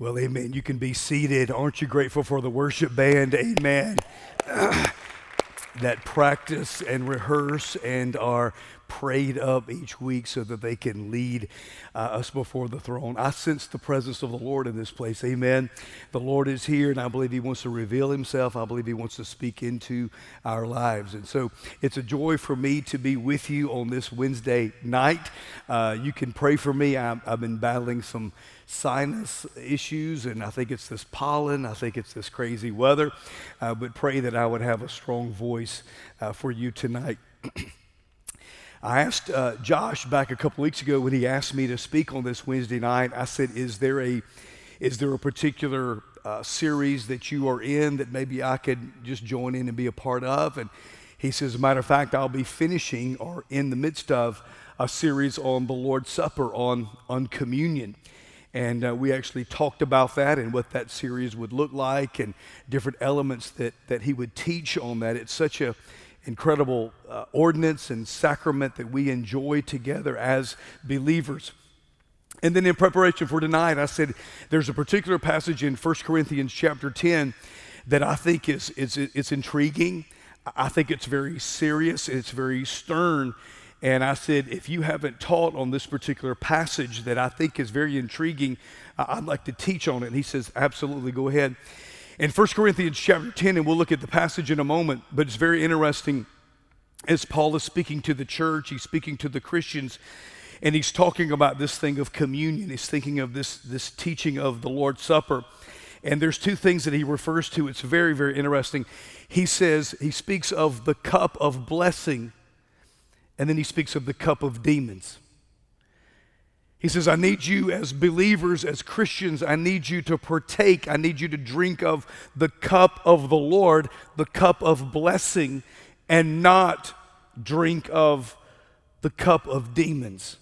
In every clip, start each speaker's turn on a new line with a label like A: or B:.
A: Well, amen. You can be seated. Aren't you grateful for the worship band? Amen. that practice and rehearse and are prayed up each week so that they can lead uh, us before the throne. I sense the presence of the Lord in this place. Amen. The Lord is here, and I believe He wants to reveal Himself. I believe He wants to speak into our lives. And so it's a joy for me to be with you on this Wednesday night. Uh, you can pray for me. i I've been battling some sinus issues, and I think it's this pollen, I think it's this crazy weather. Uh, but pray that I would have a strong voice uh, for you tonight. I asked uh, Josh back a couple weeks ago when he asked me to speak on this Wednesday night. I said, "Is there a, is there a particular uh, series that you are in that maybe I could just join in and be a part of?" And he says, "As a matter of fact, I'll be finishing or in the midst of a series on the Lord's Supper, on on communion." And uh, we actually talked about that and what that series would look like and different elements that, that he would teach on that. It's such a incredible uh, ordinance and sacrament that we enjoy together as believers. And then in preparation for tonight, I said there's a particular passage in 1 Corinthians chapter 10 that I think is, is it's intriguing. I think it's very serious, it's very stern. And I said, if you haven't taught on this particular passage that I think is very intriguing, I'd like to teach on it. And he says, absolutely, go ahead. In 1 Corinthians chapter 10, and we'll look at the passage in a moment, but it's very interesting as Paul is speaking to the church, he's speaking to the Christians, and he's talking about this thing of communion. He's thinking of this, this teaching of the Lord's Supper. And there's two things that he refers to. It's very, very interesting. He says, he speaks of the cup of blessing, and then he speaks of the cup of demons. He says, I need you as believers, as Christians, I need you to partake, I need you to drink of the cup of the Lord, the cup of blessing, and not drink of the cup of demons.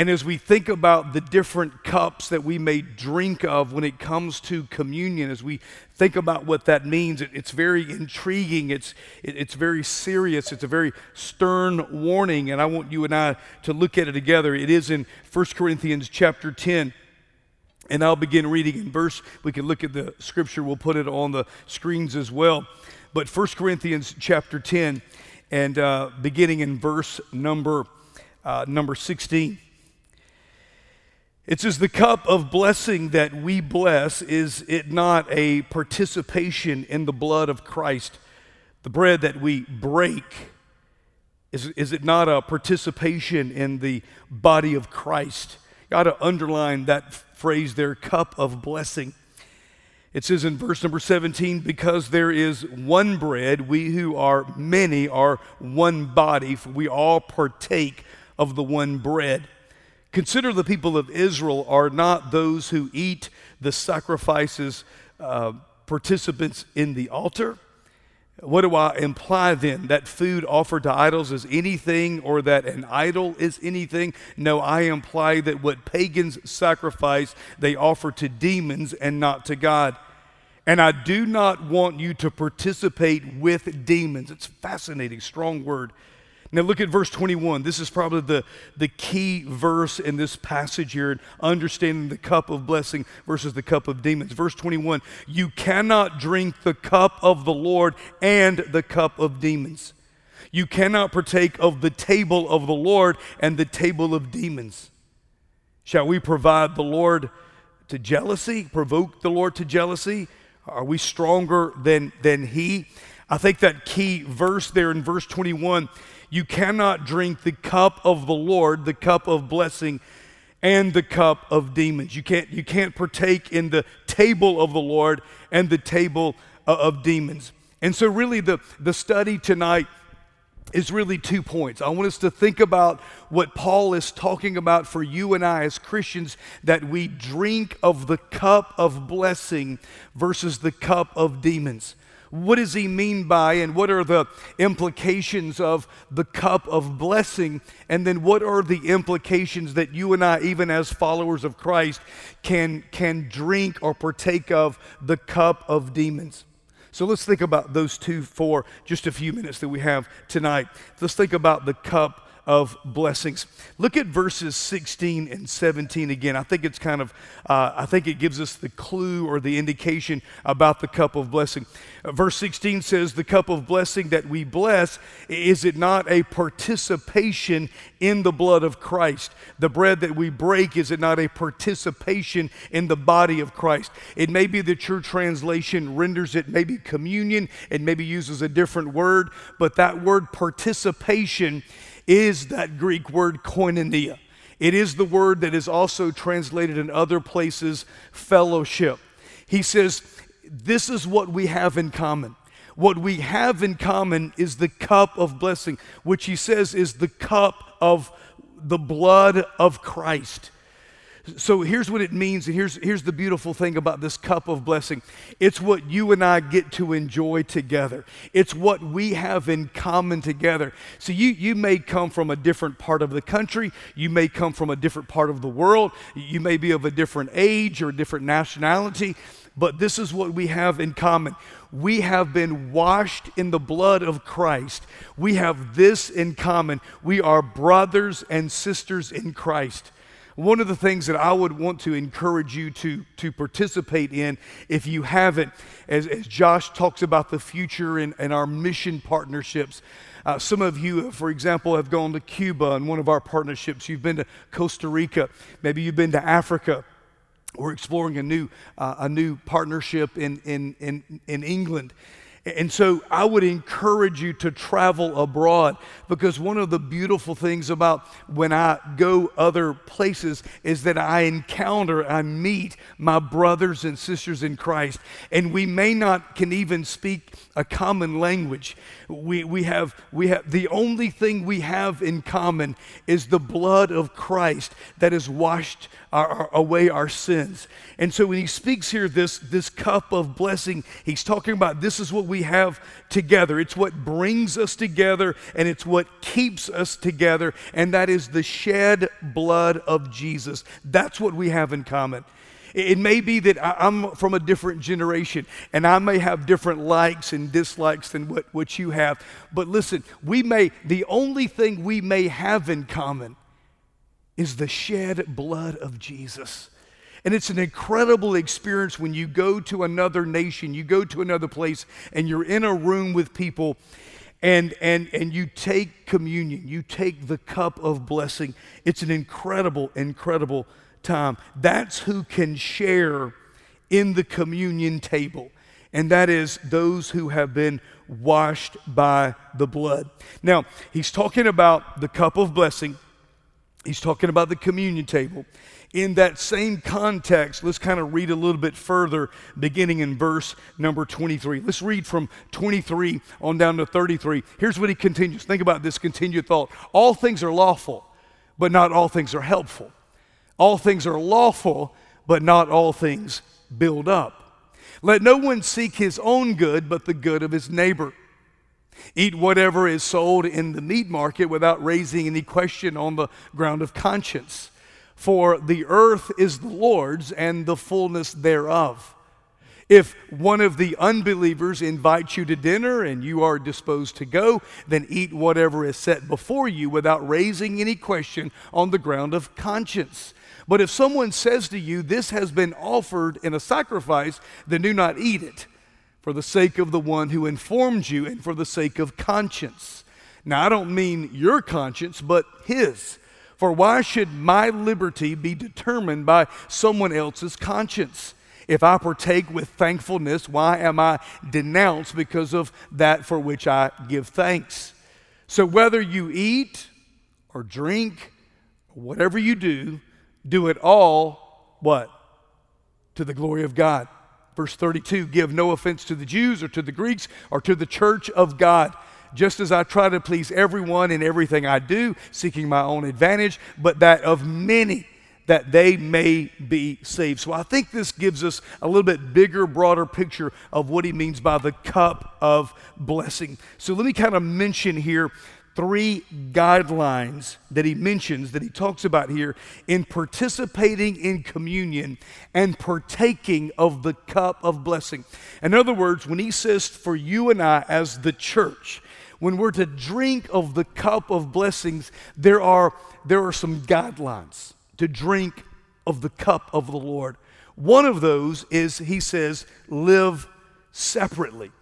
A: And as we think about the different cups that we may drink of when it comes to communion, as we think about what that means, it, it's very intriguing, it's, it, it's very serious, it's a very stern warning, and I want you and I to look at it together. It is in 1 Corinthians chapter 10. And I'll begin reading in verse. We can look at the scripture, we'll put it on the screens as well. But 1 Corinthians chapter 10, and uh, beginning in verse number, uh, number 16. It says, The cup of blessing that we bless, is it not a participation in the blood of Christ? The bread that we break, is, is it not a participation in the body of Christ? Got to underline that phrase there, cup of blessing. It says in verse number 17, because there is one bread, we who are many are one body, for we all partake of the one bread. Consider the people of Israel are not those who eat the sacrifices, uh, participants in the altar. What do I imply then? That food offered to idols is anything or that an idol is anything? No, I imply that what pagans sacrifice, they offer to demons and not to God. And I do not want you to participate with demons. It's fascinating, strong word. Now, look at verse 21. This is probably the, the key verse in this passage here, understanding the cup of blessing versus the cup of demons. Verse 21 You cannot drink the cup of the Lord and the cup of demons. You cannot partake of the table of the Lord and the table of demons. Shall we provide the Lord to jealousy, provoke the Lord to jealousy? Are we stronger than, than He? I think that key verse there in verse 21 you cannot drink the cup of the Lord, the cup of blessing, and the cup of demons. You can't, you can't partake in the table of the Lord and the table uh, of demons. And so, really, the, the study tonight is really two points. I want us to think about what Paul is talking about for you and I as Christians that we drink of the cup of blessing versus the cup of demons. What does he mean by, and what are the implications of the cup of blessing? And then what are the implications that you and I, even as followers of Christ, can, can drink or partake of the cup of demons? So let's think about those two for just a few minutes that we have tonight. Let's think about the cup of blessings. Look at verses 16 and 17 again. I think it's kind of, uh, I think it gives us the clue or the indication about the cup of blessing. Uh, verse 16 says, The cup of blessing that we bless, is it not a participation in the blood of Christ? The bread that we break, is it not a participation in the body of Christ? It may be that your translation renders it maybe communion, it maybe uses a different word, but that word participation is that Greek word koinonia. It is the word that is also translated in other places fellowship. He says, This is what we have in common. What we have in common is the cup of blessing, which he says is the cup of the blood of Christ. So here's what it means, and here's, here's the beautiful thing about this cup of blessing it's what you and I get to enjoy together, it's what we have in common together. So you, you may come from a different part of the country, you may come from a different part of the world, you may be of a different age or a different nationality, but this is what we have in common. We have been washed in the blood of Christ. We have this in common. We are brothers and sisters in Christ. One of the things that I would want to encourage you to, to participate in, if you haven't, as, as Josh talks about the future and, and our mission partnerships, uh, some of you, for example, have gone to Cuba in one of our partnerships. You've been to Costa Rica. Maybe you've been to Africa. We're exploring a new, uh, a new partnership in, in, in, in England. And so I would encourage you to travel abroad because one of the beautiful things about when I go other places is that I encounter, I meet my brothers and sisters in Christ. And we may not can even speak a common language. We, we, have, we have the only thing we have in common is the blood of Christ that has washed our, our, away our sins. And so when he speaks here, this, this cup of blessing, he's talking about this is what we have together. It's what brings us together and it's what keeps us together, and that is the shed blood of Jesus. That's what we have in common. It may be that I'm from a different generation and I may have different likes and dislikes than what, what you have. But listen, we may, the only thing we may have in common is the shed blood of Jesus. And it's an incredible experience when you go to another nation, you go to another place, and you're in a room with people and, and, and you take communion, you take the cup of blessing. It's an incredible, incredible time. That's who can share in the communion table, and that is those who have been washed by the blood. Now, he's talking about the cup of blessing, he's talking about the communion table. In that same context, let's kind of read a little bit further, beginning in verse number 23. Let's read from 23 on down to 33. Here's what he continues. Think about this continued thought. All things are lawful, but not all things are helpful. All things are lawful, but not all things build up. Let no one seek his own good, but the good of his neighbor. Eat whatever is sold in the meat market without raising any question on the ground of conscience. For the earth is the Lord's and the fullness thereof. If one of the unbelievers invites you to dinner and you are disposed to go, then eat whatever is set before you without raising any question on the ground of conscience. But if someone says to you, This has been offered in a sacrifice, then do not eat it, for the sake of the one who informed you and for the sake of conscience. Now, I don't mean your conscience, but his. For why should my liberty be determined by someone else's conscience? If I partake with thankfulness, why am I denounced because of that for which I give thanks? So, whether you eat or drink, or whatever you do, do it all, what? To the glory of God. Verse 32 Give no offense to the Jews or to the Greeks or to the church of God, just as I try to please everyone in everything I do, seeking my own advantage, but that of many that they may be saved. So I think this gives us a little bit bigger, broader picture of what he means by the cup of blessing. So let me kind of mention here three guidelines that he mentions, that he talks about here in participating in communion and partaking of the cup of blessing. In other words, when he says for you and I as the church, when we're to drink of the cup of blessings, there are, there are some guidelines to drink of the cup of the Lord. One of those is, he says, live separately.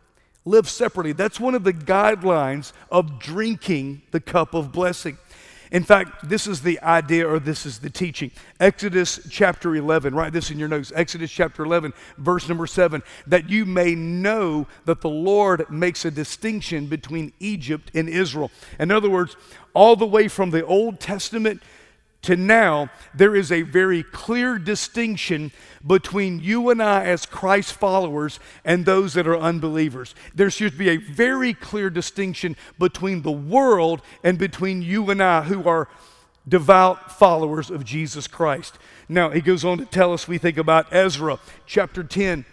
A: Live separately. That's one of the guidelines of drinking the cup of blessing. In fact, this is the idea or this is the teaching. Exodus chapter 11, write this in your notes. Exodus chapter 11, verse number 7, that you may know that the Lord makes a distinction between Egypt and Israel. In other words, all the way from the Old Testament to now, there is a very clear distinction between you and I as Christ followers and those that are unbelievers. There should be a very clear distinction between the world and between you and I who are devout followers of Jesus Christ. Now, he goes on to tell us, we think about Ezra chapter 10,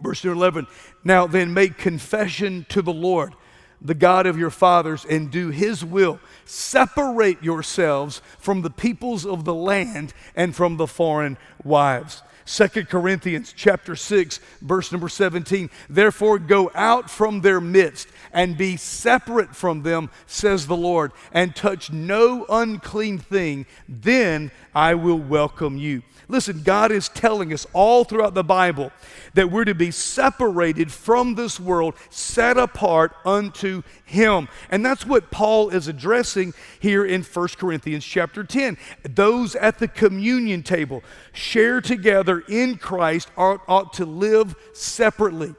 A: verse 11. Now, then, make confession to the Lord the God of your fathers and do his will. Separate yourselves from the peoples of the land and from the foreign wives. Second Corinthians chapter 6 verse number 17 Therefore go out from their midst and be separate from them says the Lord and touch no unclean thing then I will welcome you Listen, God is telling us all throughout the Bible that we're to be separated from this world, set apart unto Him. And that's what Paul is addressing here in 1 Corinthians chapter 10. Those at the communion table share together in Christ ought, ought to live separately.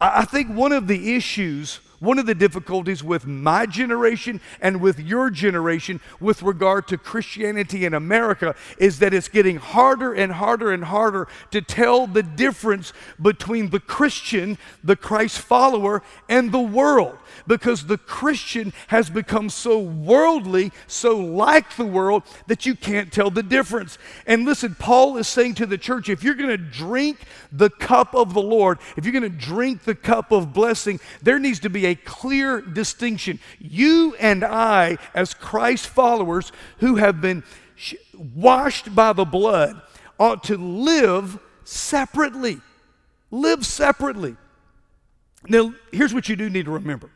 A: I think one of the issues one of the difficulties with my generation and with your generation with regard to Christianity in America is that it's getting harder and harder and harder to tell the difference between the Christian, the Christ follower, and the world because the Christian has become so worldly, so like the world, that you can't tell the difference. And listen, Paul is saying to the church if you're going to drink the cup of the Lord, if you're going to drink the cup of blessing, there needs to be a clear distinction. You and I, as Christ followers who have been washed by the blood, ought to live separately. Live separately. Now, here's what you do need to remember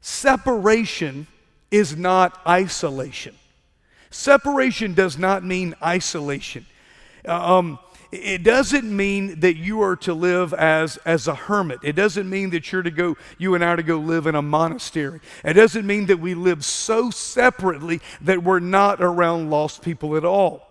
A: Separation is not isolation. Separation does not mean isolation. Uh, um, it doesn't mean that you are to live as, as a hermit. It doesn't mean that you're to go, you and I are to go live in a monastery. It doesn't mean that we live so separately that we're not around lost people at all.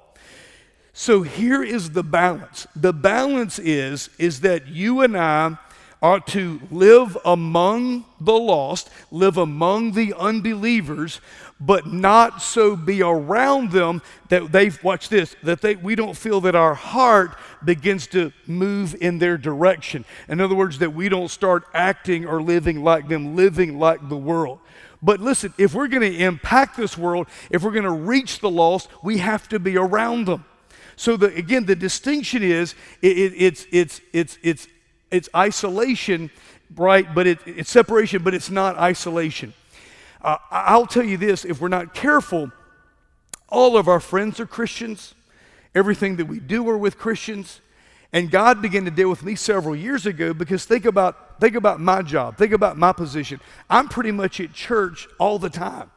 A: So here is the balance. The balance is, is that you and I are to live among the lost, live among the unbelievers, but not so be around them that they watch this that they we don't feel that our heart begins to move in their direction. In other words that we don't start acting or living like them living like the world. But listen if we're going to impact this world if we're going to reach the lost we have to be around them. So the, again the distinction is it, it, it's it's it's it's it's isolation, right? But it, it's separation, but it's not isolation. Uh, I'll tell you this if we're not careful, all of our friends are Christians, everything that we do are with Christians. And God began to deal with me several years ago because think about, think about my job, think about my position. I'm pretty much at church all the time,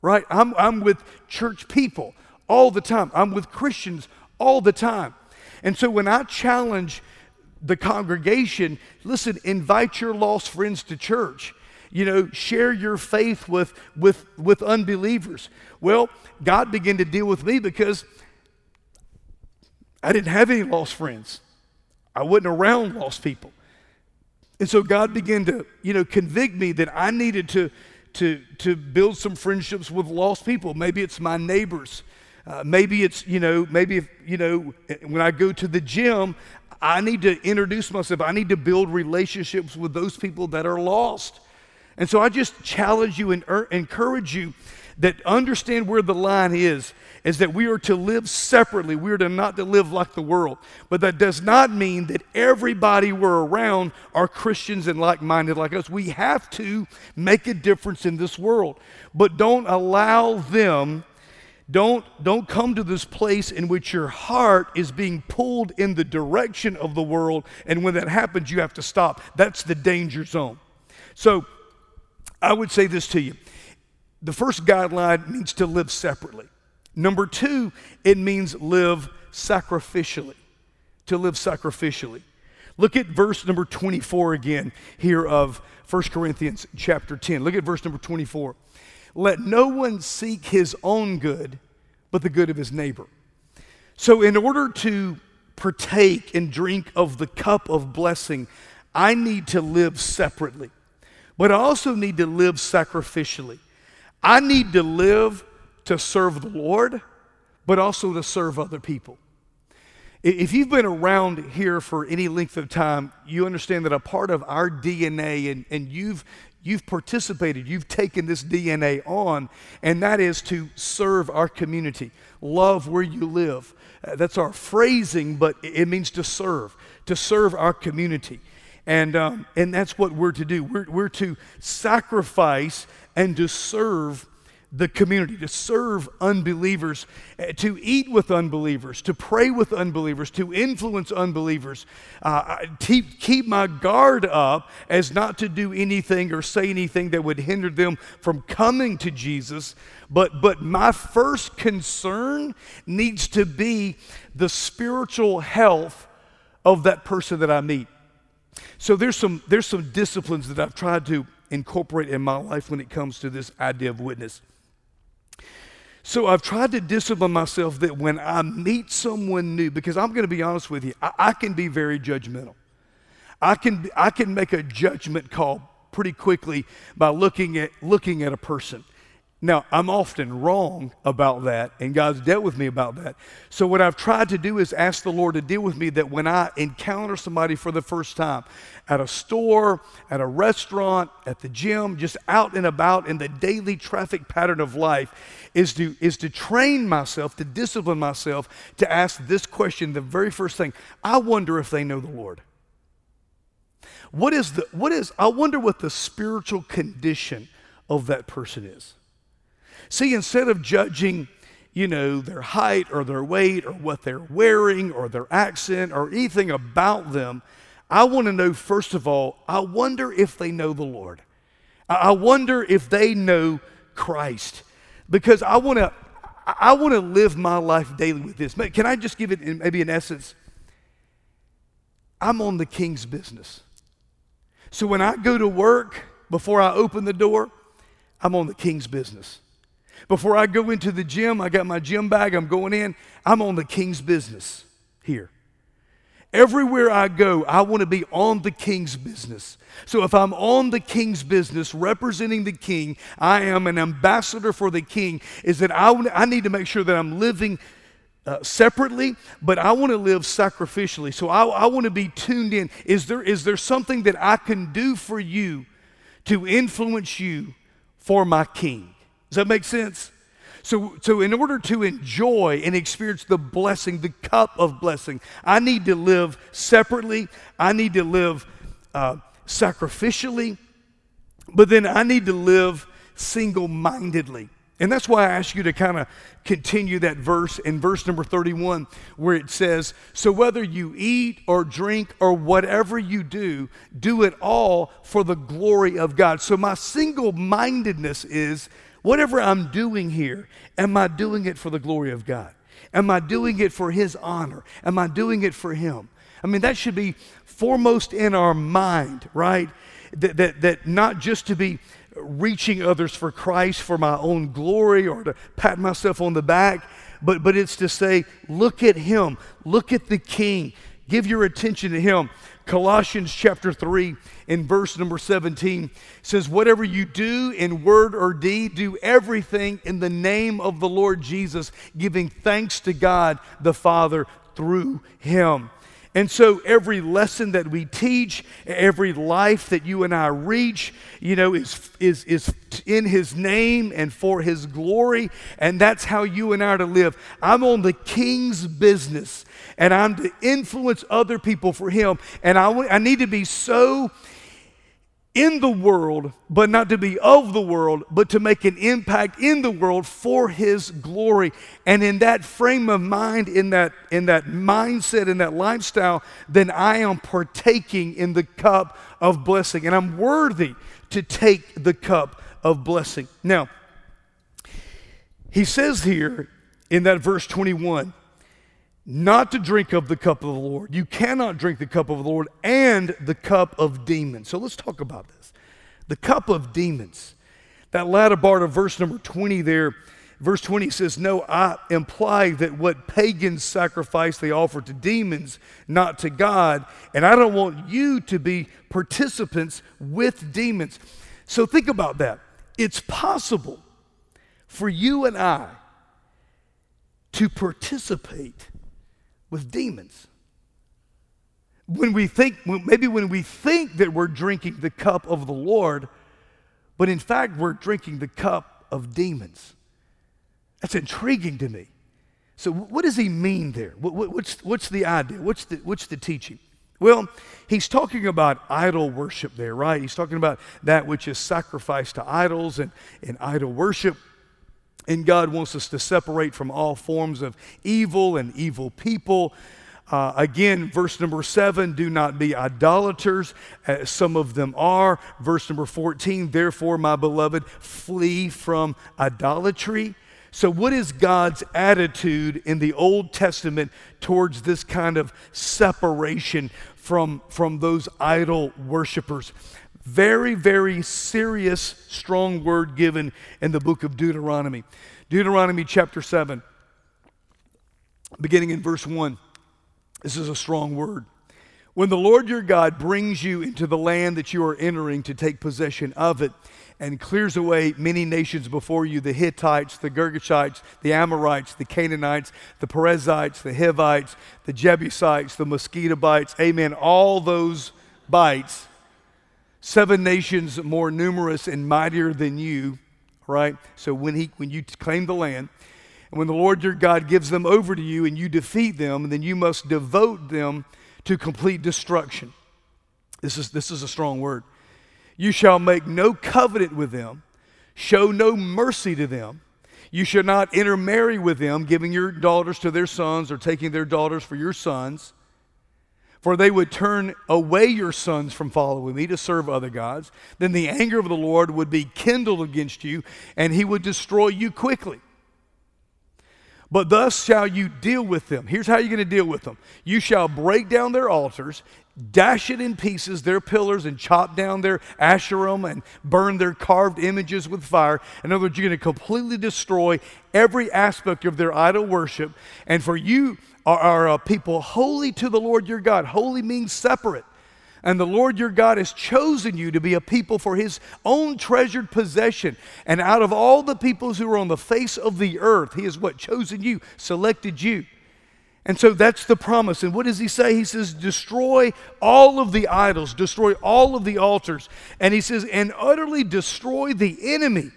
A: right? I'm, I'm with church people all the time, I'm with Christians all the time. And so when I challenge the congregation, listen, invite your lost friends to church. You know, share your faith with, with, with unbelievers. Well, God began to deal with me because I didn't have any lost friends. I wasn't around lost people. And so God began to, you know, convict me that I needed to, to, to build some friendships with lost people. Maybe it's my neighbors. Uh, maybe it's, you know, maybe if, you know, when I go to the gym, I need to introduce myself. I need to build relationships with those people that are lost. And so I just challenge you and er- encourage you that understand where the line is is that we are to live separately we are to not to live like the world but that does not mean that everybody we're around are christians and like-minded like us we have to make a difference in this world but don't allow them don't, don't come to this place in which your heart is being pulled in the direction of the world, and when that happens, you have to stop. That's the danger zone. So, I would say this to you. The first guideline means to live separately. Number two, it means live sacrificially. To live sacrificially. Look at verse number 24 again here of 1 Corinthians chapter 10. Look at verse number 24. Let no one seek his own good, but the good of his neighbor. So, in order to partake and drink of the cup of blessing, I need to live separately, but I also need to live sacrificially. I need to live to serve the Lord, but also to serve other people. If you've been around here for any length of time, you understand that a part of our DNA, and, and you've, you've participated, you've taken this DNA on, and that is to serve our community, love where you live. Uh, that's our phrasing, but it means to serve, to serve our community. And, um, and that's what we're to do. We're, we're to sacrifice and to serve the community, to serve unbelievers, eh, to eat with unbelievers, to pray with unbelievers, to influence unbelievers, uh, keep, keep my guard up as not to do anything or say anything that would hinder them from coming to Jesus. But, but my first concern needs to be the spiritual health of that person that I meet. So there's some, there's some disciplines that I've tried to incorporate in my life when it comes to this idea of witness. So I've tried to discipline myself that when I meet someone new, because I'm going to be honest with you, I, I, can be very judgmental. I can, I can make a judgment call pretty quickly by looking at, looking at a person. Now, I'm often wrong about that, and God's dealt with me about that. So, what I've tried to do is ask the Lord to deal with me that when I encounter somebody for the first time at a store, at a restaurant, at the gym, just out and about in the daily traffic pattern of life, is to, is to train myself, to discipline myself, to ask this question the very first thing I wonder if they know the Lord. What is the, what is, I wonder what the spiritual condition of that person is. See, instead of judging, you know, their height or their weight or what they're wearing or their accent or anything about them, I want to know, first of all, I wonder if they know the Lord. I wonder if they know Christ. Because I want to. I want to live my life daily with this. Can I just give it in, maybe in essence? I'm on the king's business. So when I go to work, before I open the door, I'm on the king's business. Before I go into the gym, I got my gym bag, I'm going in, I'm on the king's business here. Everywhere I go, I want to be on the king's business. So if I'm on the king's business representing the king, I am an ambassador for the king, is that I, I need to make sure that I'm living uh, separately, but I want to live sacrificially. So I, I want to be tuned in. Is there, is there something that I can do for you to influence you for my king? Does that make sense? So, so in order to enjoy and experience the blessing, the cup of blessing, I need to live separately. I need to live uh, sacrificially, but then I need to live single mindedly. And that's why I ask you to kind of continue that verse in verse number 31, where it says, So whether you eat or drink or whatever you do, do it all for the glory of God. So my single mindedness is Whatever I'm doing here, am I doing it for the glory of God? Am I doing it for His honor? Am I doing it for Him? I mean, that should be foremost in our mind, right? That, that, that not just to be reaching others for Christ for my own glory or to pat myself on the back, but, but it's to say, look at Him, look at the King, give your attention to Him. Colossians chapter 3 in verse number 17 says, Whatever you do in word or deed, do everything in the name of the Lord Jesus, giving thanks to God the Father through him. And so every lesson that we teach, every life that you and I reach, you know, is, is, is in his name and for his glory. And that's how you and I are to live. I'm on the king's business and I'm to influence other people for him. And I, I need to be so in the world, but not to be of the world, but to make an impact in the world for his glory. And in that frame of mind, in that, in that mindset, in that lifestyle, then I am partaking in the cup of blessing. And I'm worthy to take the cup of blessing. Now, he says here in that verse 21 not to drink of the cup of the Lord. You cannot drink the cup of the Lord and the cup of demons. So let's talk about this. The cup of demons. That latter part of verse number 20 there, verse 20 says, No, I imply that what pagans sacrifice they offer to demons, not to God. And I don't want you to be participants with demons. So think about that. It's possible for you and I to participate with demons. When we think, maybe when we think that we're drinking the cup of the Lord, but in fact we're drinking the cup of demons. That's intriguing to me. So, what does he mean there? What's, what's the idea? What's the, what's the teaching? Well, he's talking about idol worship there, right? He's talking about that which is sacrificed to idols and, and idol worship. And God wants us to separate from all forms of evil and evil people. Uh, again, verse number seven, do not be idolaters, as some of them are. Verse number 14, therefore, my beloved, flee from idolatry. So, what is God's attitude in the Old Testament towards this kind of separation from, from those idol worshipers? Very, very serious, strong word given in the book of Deuteronomy. Deuteronomy chapter 7, beginning in verse 1. This is a strong word. When the Lord your God brings you into the land that you are entering to take possession of it, and clears away many nations before you the Hittites, the Girgashites, the Amorites, the Canaanites, the Perizzites, the Hivites, the Jebusites, the Mosquitobites, amen, all those bites seven nations more numerous and mightier than you, right? So when, he, when you claim the land, and when the Lord your God gives them over to you and you defeat them, then you must devote them to complete destruction. This is, this is a strong word. You shall make no covenant with them, show no mercy to them. You shall not intermarry with them, giving your daughters to their sons or taking their daughters for your sons. For they would turn away your sons from following me to serve other gods. Then the anger of the Lord would be kindled against you, and he would destroy you quickly. But thus shall you deal with them. Here's how you're going to deal with them you shall break down their altars, dash it in pieces, their pillars, and chop down their asherim and burn their carved images with fire. In other words, you're going to completely destroy every aspect of their idol worship. And for you, are, are uh, people holy to the Lord your God. Holy means separate. And the Lord your God has chosen you to be a people for his own treasured possession. And out of all the peoples who are on the face of the earth, he has what? Chosen you, selected you. And so that's the promise. And what does he say? He says, destroy all of the idols, destroy all of the altars. And he says, and utterly destroy the enemy.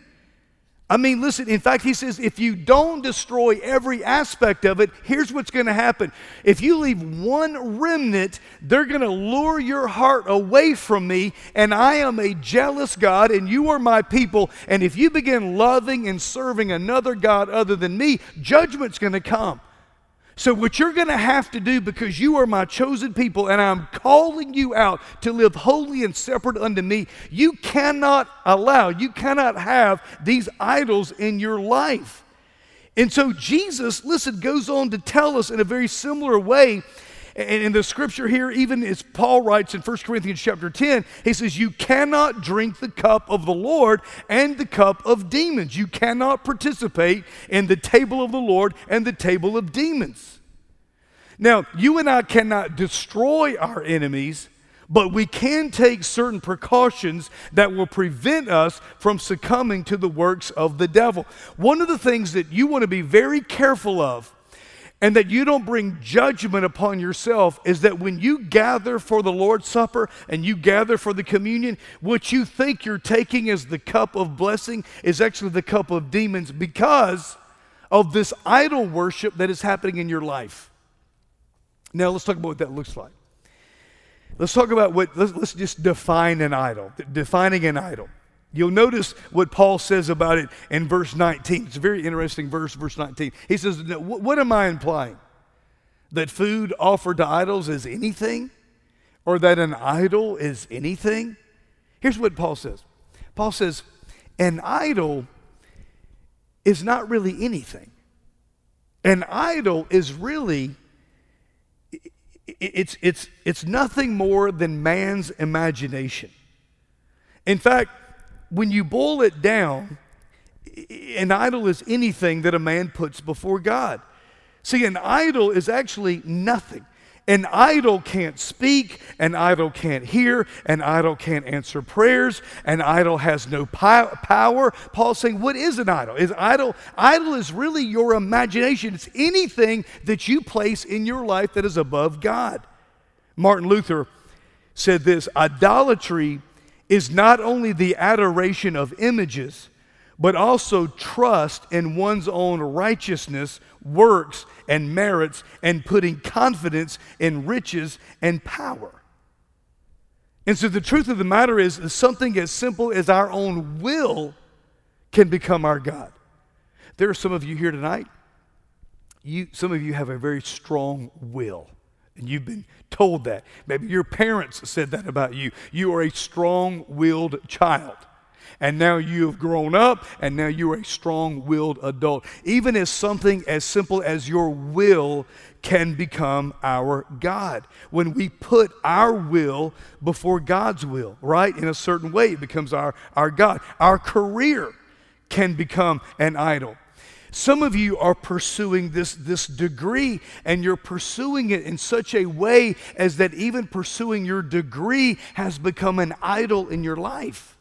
A: I mean, listen, in fact, he says if you don't destroy every aspect of it, here's what's going to happen. If you leave one remnant, they're going to lure your heart away from me, and I am a jealous God, and you are my people. And if you begin loving and serving another God other than me, judgment's going to come. So, what you're going to have to do, because you are my chosen people and I'm calling you out to live holy and separate unto me, you cannot allow, you cannot have these idols in your life. And so, Jesus, listen, goes on to tell us in a very similar way. And in the scripture here, even as Paul writes in 1 Corinthians chapter 10, he says, You cannot drink the cup of the Lord and the cup of demons. You cannot participate in the table of the Lord and the table of demons. Now, you and I cannot destroy our enemies, but we can take certain precautions that will prevent us from succumbing to the works of the devil. One of the things that you want to be very careful of and that you don't bring judgment upon yourself is that when you gather for the Lord's Supper and you gather for the communion, what you think you're taking as the cup of blessing is actually the cup of demons because of this idol worship that is happening in your life. Now, let's talk about what that looks like. Let's talk about what, let's, let's just define an idol, defining an idol. You'll notice what Paul says about it in verse 19. It's a very interesting verse, verse 19. He says, What am I implying? That food offered to idols is anything? Or that an idol is anything? Here's what Paul says Paul says, An idol is not really anything. An idol is really it's, it's, it's nothing more than man's imagination. In fact, when you boil it down, an idol is anything that a man puts before God. See, an idol is actually nothing. An idol can't speak, an idol can't hear, an idol can't answer prayers, an idol has no power. Paul's saying, What is an idol? Is idol idol is really your imagination. It's anything that you place in your life that is above God. Martin Luther said this idolatry is not only the adoration of images, but also trust in one's own righteousness, works, and merits, and putting confidence in riches and power. And so the truth of the matter is, is something as simple as our own will can become our God. There are some of you here tonight, you, some of you have a very strong will. And you've been told that. Maybe your parents said that about you. You are a strong willed child. And now you have grown up, and now you are a strong willed adult. Even as something as simple as your will can become our God. When we put our will before God's will, right? In a certain way, it becomes our, our God. Our career can become an idol. Some of you are pursuing this, this degree, and you're pursuing it in such a way as that even pursuing your degree has become an idol in your life.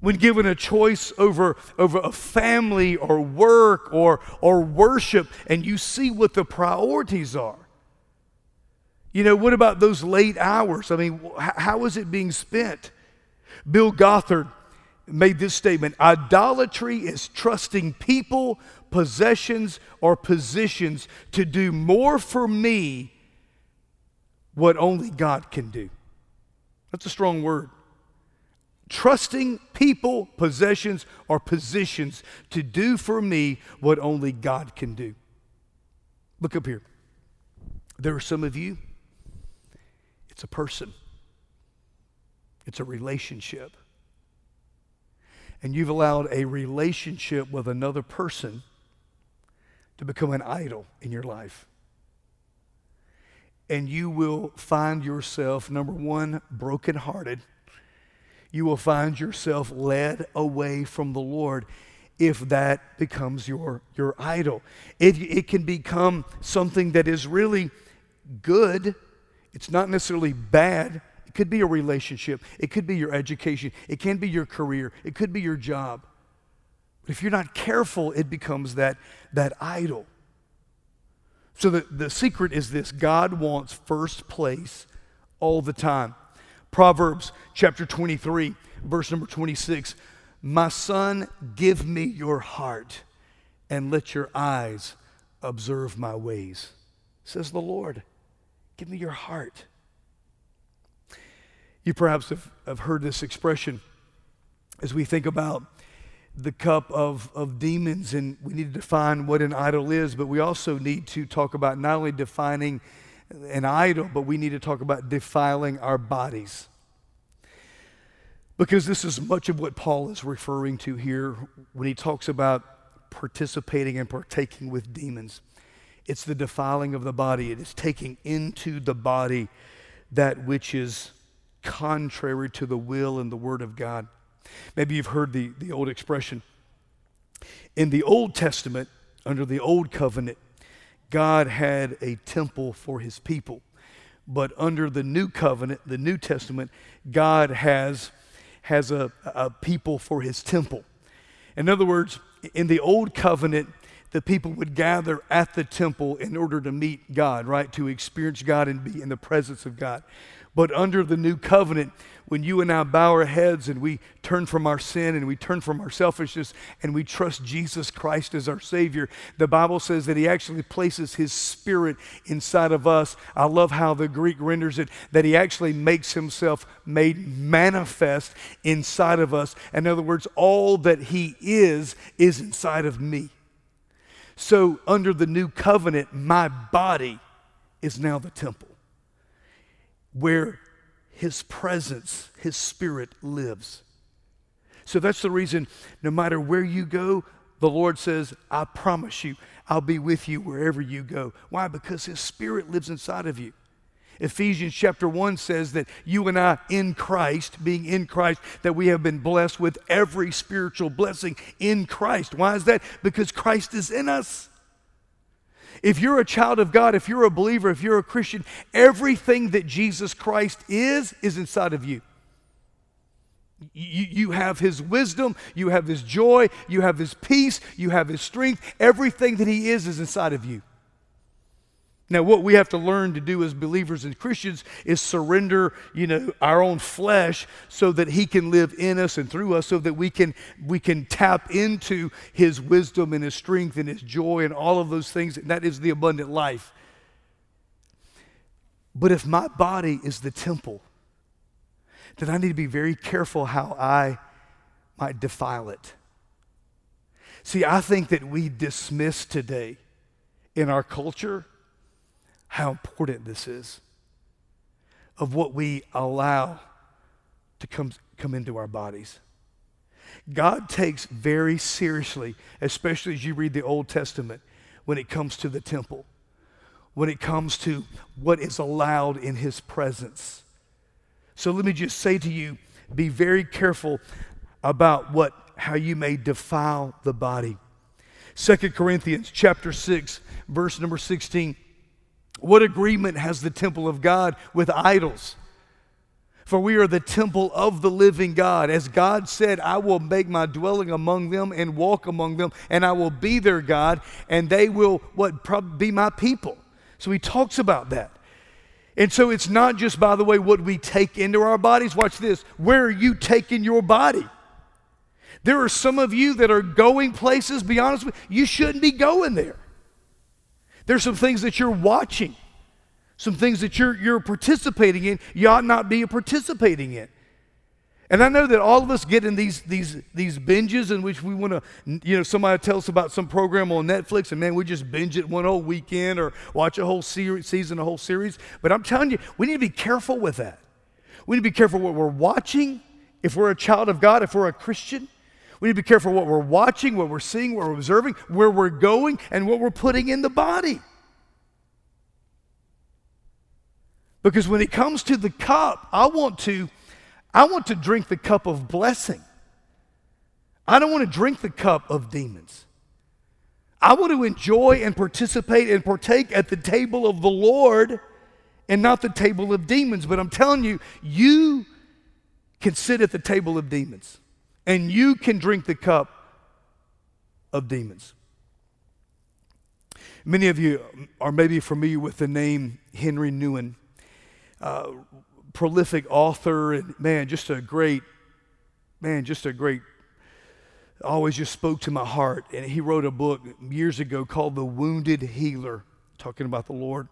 A: When given a choice over, over a family or work or, or worship, and you see what the priorities are. You know, what about those late hours? I mean, how is it being spent? Bill Gothard made this statement idolatry is trusting people, possessions, or positions to do more for me what only God can do. That's a strong word. Trusting people, possessions, or positions to do for me what only God can do. Look up here. There are some of you, it's a person, it's a relationship and you've allowed a relationship with another person to become an idol in your life. And you will find yourself, number one, brokenhearted. You will find yourself led away from the Lord if that becomes your, your idol. It, it can become something that is really good, it's not necessarily bad it could be a relationship. It could be your education. It can be your career. It could be your job. But if you're not careful, it becomes that, that idol. So the, the secret is this God wants first place all the time. Proverbs chapter 23, verse number 26 My son, give me your heart and let your eyes observe my ways, says the Lord. Give me your heart. You perhaps have, have heard this expression as we think about the cup of, of demons, and we need to define what an idol is, but we also need to talk about not only defining an idol, but we need to talk about defiling our bodies. Because this is much of what Paul is referring to here when he talks about participating and partaking with demons. It's the defiling of the body, it is taking into the body that which is contrary to the will and the word of God. Maybe you've heard the, the old expression. In the Old Testament, under the Old Covenant, God had a temple for his people. But under the New Covenant, the New Testament, God has, has a, a people for his temple. In other words, in the Old Covenant, the people would gather at the temple in order to meet God, right? To experience God and be in the presence of God. But under the new covenant, when you and I bow our heads and we turn from our sin and we turn from our selfishness and we trust Jesus Christ as our Savior, the Bible says that He actually places His Spirit inside of us. I love how the Greek renders it that He actually makes Himself made manifest inside of us. In other words, all that He is, is inside of me. So, under the new covenant, my body is now the temple where his presence, his spirit lives. So that's the reason no matter where you go, the Lord says, I promise you, I'll be with you wherever you go. Why? Because his spirit lives inside of you. Ephesians chapter 1 says that you and I in Christ, being in Christ, that we have been blessed with every spiritual blessing in Christ. Why is that? Because Christ is in us. If you're a child of God, if you're a believer, if you're a Christian, everything that Jesus Christ is, is inside of you. You, you have his wisdom, you have his joy, you have his peace, you have his strength. Everything that he is is inside of you. Now, what we have to learn to do as believers and Christians is surrender, you know, our own flesh so that He can live in us and through us, so that we can we can tap into His wisdom and His strength and His joy and all of those things. And that is the abundant life. But if my body is the temple, then I need to be very careful how I might defile it. See, I think that we dismiss today in our culture how important this is of what we allow to come, come into our bodies. God takes very seriously, especially as you read the Old Testament, when it comes to the temple, when it comes to what is allowed in His presence. So let me just say to you be very careful about what, how you may defile the body. Second Corinthians chapter 6, verse number 16 what agreement has the temple of God with idols? For we are the temple of the living God. As God said, I will make my dwelling among them and walk among them, and I will be their God, and they will what be my people. So he talks about that. And so it's not just, by the way, what we take into our bodies. Watch this. Where are you taking your body? There are some of you that are going places, be honest with you, you shouldn't be going there. There's some things that you're watching, some things that you're, you're participating in, you ought not be participating in. And I know that all of us get in these, these, these binges in which we want to, you know, somebody tells us about some program on Netflix and man, we just binge it one whole weekend or watch a whole series, season, a whole series. But I'm telling you, we need to be careful with that. We need to be careful what we're watching. If we're a child of God, if we're a Christian, we need to be careful what we're watching, what we're seeing, what we're observing, where we're going, and what we're putting in the body. Because when it comes to the cup, I want to I want to drink the cup of blessing. I don't want to drink the cup of demons. I want to enjoy and participate and partake at the table of the Lord and not the table of demons. But I'm telling you, you can sit at the table of demons and you can drink the cup of demons. Many of you are maybe familiar with the name Henri Nouwen, uh, prolific author, and man, just a great, man, just a great, always just spoke to my heart. And he wrote a book years ago called The Wounded Healer, talking about the Lord.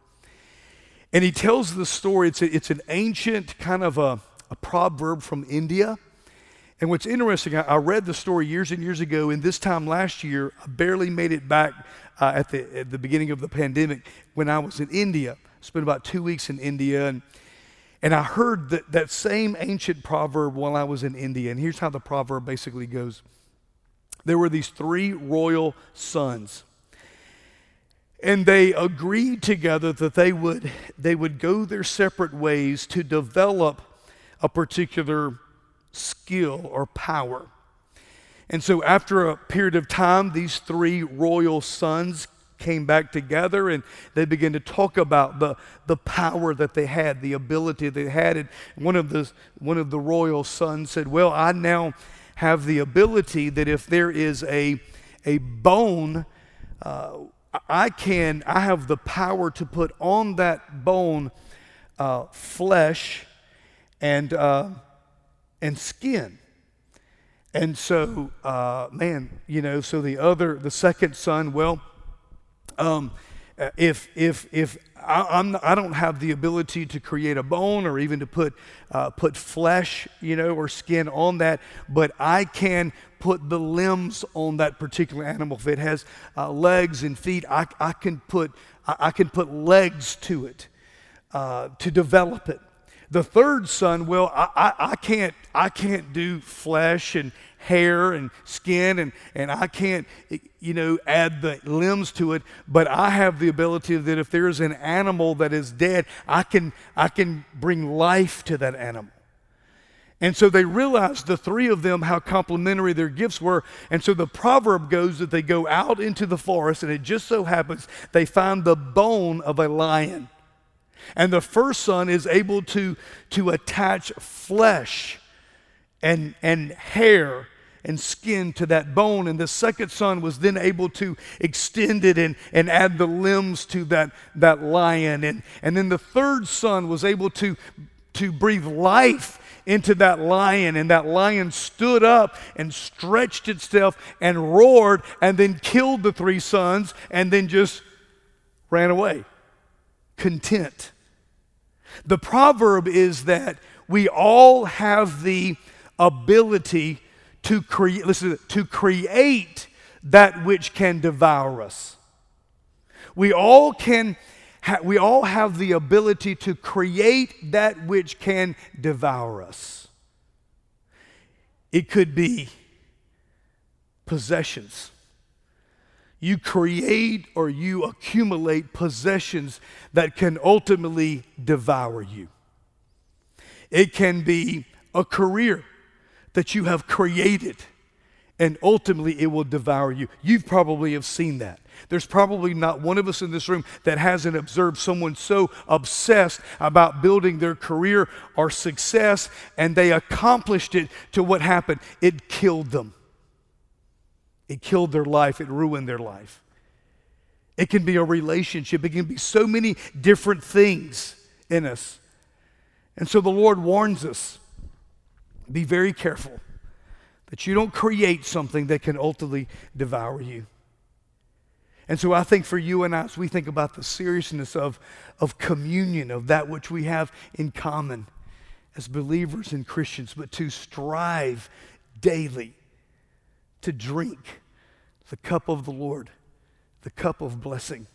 A: And he tells the story, it's, a, it's an ancient kind of a, a proverb from India and what's interesting, I, I, read the story years and years ago, and this time last year, I barely made it back uh, at, the, at the beginning of the pandemic when I was in India. Spent about two weeks in India, and, and I heard that, that same ancient proverb while I was in India. And here's how the proverb basically goes There were these three royal sons. And they agreed together that they would, they would go their separate ways to develop a particular skill or power. And so, after a period of time, these three royal sons came back together and they began to talk about the, the power that they had, the ability they had. And one of, the, one of the royal sons said, Well, I now have the ability that if there is a, a bone uh, I can, I have the power to put on that bone uh, flesh and, uh, and skin. And so, uh, man, you know, so the other, the second son, well, um, if if if I, I'm I don't have the ability to create a bone or even to put uh, put flesh, you know, or skin on that, but I can put the limbs on that particular animal. If it has uh, legs and feet, I, I can put I, I can put legs to it uh, to develop it. The third son, well, I, I, I, can't, I can't do flesh and hair and skin, and, and I can't, you know, add the limbs to it, but I have the ability that if there's an animal that is dead, I can, I can bring life to that animal. And so they realized, the three of them, how complementary their gifts were. And so the proverb goes that they go out into the forest, and it just so happens they find the bone of a lion. And the first son is able to, to attach flesh and, and hair and skin to that bone. And the second son was then able to extend it and, and add the limbs to that, that lion. And, and then the third son was able to, to breathe life into that lion, and that lion stood up and stretched itself and roared and then killed the three sons and then just ran away content. The proverb is that we all have the ability to create, listen, to create that which can devour us. We all can ha- we all have the ability to create that which can devour us. It could be possessions you create or you accumulate possessions that can ultimately devour you. It can be a career that you have created and ultimately it will devour you. You probably have seen that. There's probably not one of us in this room that hasn't observed someone so obsessed about building their career or success and they accomplished it to what happened. It killed them. It killed their life, it ruined their life. It can be a relationship, it can be so many different things in us. And so the Lord warns us be very careful that you don't create something that can ultimately devour you. And so I think for you and I, as we think about the seriousness of, of communion, of that which we have in common as believers and Christians, but to strive daily to drink the cup of the Lord, the cup of blessing,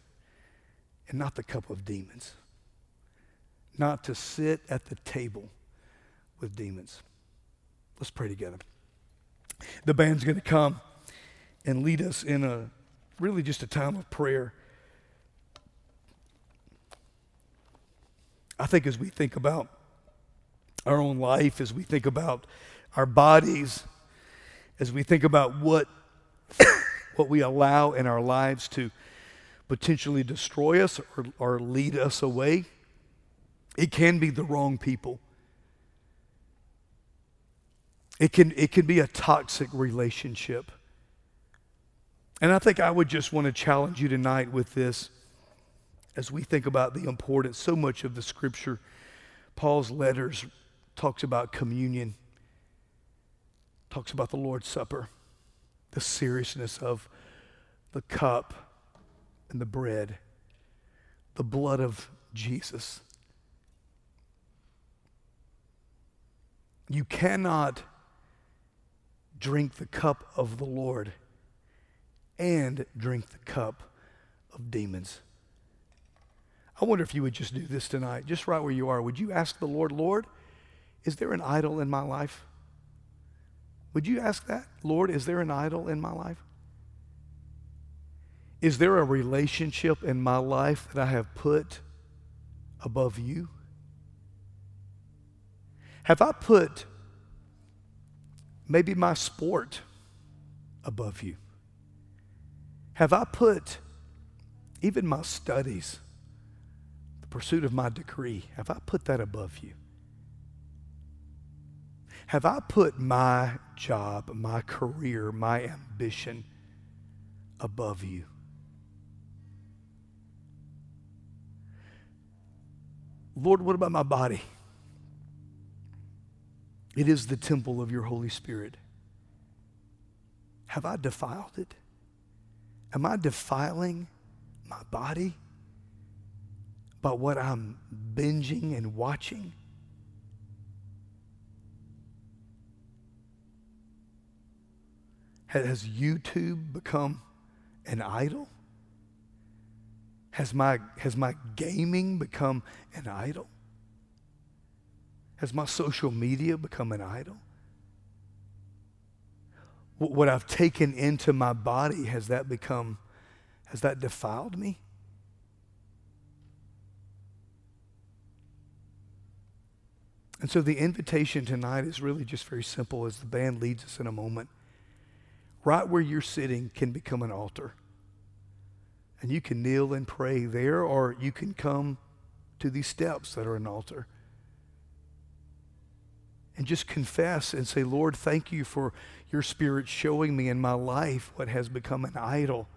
A: and not the cup of demons. Not to sit at the table with demons. Let's pray together. The band's going to come and lead us in a really just a time of prayer. I think as we think about our own life, as we think about our bodies, as we think about what, what we allow in our lives to potentially destroy us or, or lead us away, it can be the wrong people. It can, it can be a toxic relationship. And I think I would just want to challenge you tonight with this as we think about the importance. So much of the scripture, Paul's letters talks about communion talks about the Lord's Supper, the seriousness of the cup and the bread, the blood of Jesus. You cannot drink the cup of the Lord and drink the cup of demons. I wonder if you would just do this tonight, just right where you are. Would you ask the Lord, Lord, is there an idol in my life? Would you ask that? Lord, is there an idol in my life? Is there a relationship in my life that I have put above you? Have I put maybe my sport above you? Have I put even my studies, the pursuit of my degree, have I put that above you? Have I put my job, my career, my ambition above you? Lord, what about my body? It is the temple of your Holy Spirit. Have I defiled it? Am I defiling my body by what I'm binging and watching? Has YouTube become an idol? Has my, has my gaming become an idol? Has my social media become an idol? What I've taken into my body, has that become, has that defiled me? And so the invitation tonight is really just very simple as the band leads us in a moment. Right where you're sitting can become an altar. And you can kneel and pray there, or you can come to these steps that are an altar. And just confess and say, Lord, thank you for your spirit showing me in my life what has become an idol,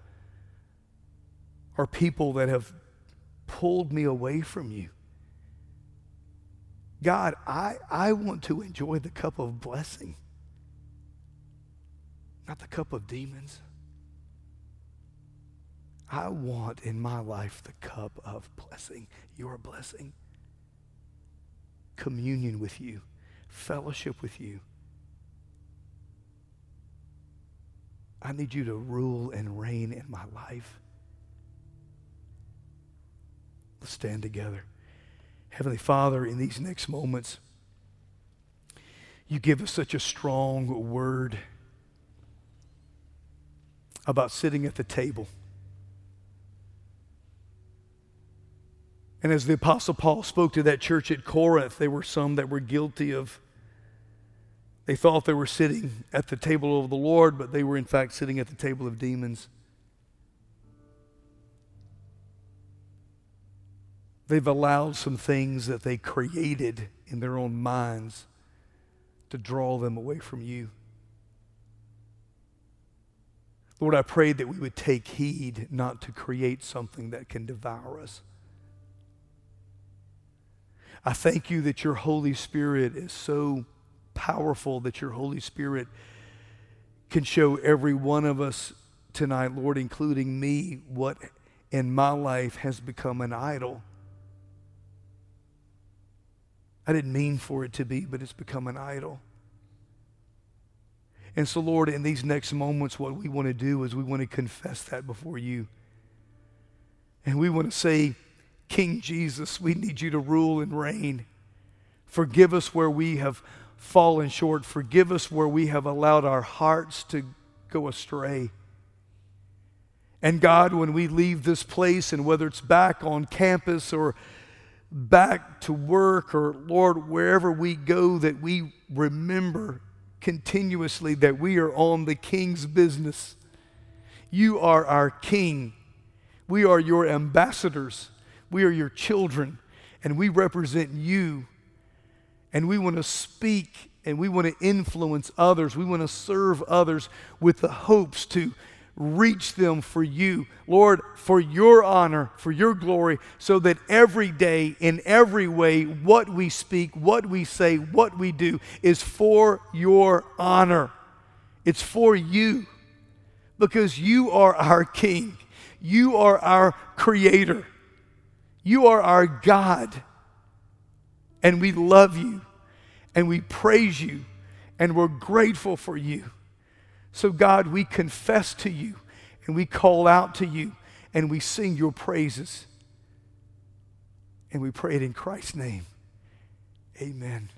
A: or people that have pulled me away from you. God, I, I want to enjoy the cup of blessing, not the cup of demons. I want in my life the cup of blessing, your blessing, communion with you, fellowship with you. I need you to rule and reign in my life. Let's stand together. Heavenly Father, in these next moments, you give us such a strong word about sitting at the table. And as the Apostle Paul spoke to that church at Corinth, there were some that were guilty of, they thought they were sitting at the table of the Lord, but they were in fact sitting at the table of demons. They've allowed some things that they created in their own minds to draw them away from you. Lord, I pray that we would take heed not to create something that can devour us. I thank you that your Holy Spirit is so powerful that your Holy Spirit can show every one of us tonight, Lord, including me, what in my life has become an idol. I didn't mean for it to be, but it's become an idol. And so, Lord, in these next moments, what we want to do is we want to confess that before you. And we want to say, King Jesus, we need you to rule and reign. Forgive us where we have fallen short. Forgive us where we have allowed our hearts to go astray. And God, when we leave this place, and whether it's back on campus or back to work or, Lord, wherever we go, that we remember continuously that we are on the King's business. You are our King. We are your ambassadors. We are your children, and we represent you. And we want to speak and we want to influence others. We want to serve others with the hopes to reach them for you, Lord, for your honor, for your glory, so that every day, in every way, what we speak, what we say, what we do is for your honor. It's for you because you are our King, you are our Creator, you are our God, and we love you and we praise you and we're grateful for you. So, God, we confess to you and we call out to you and we sing your praises. And we pray it in Christ's name. Amen.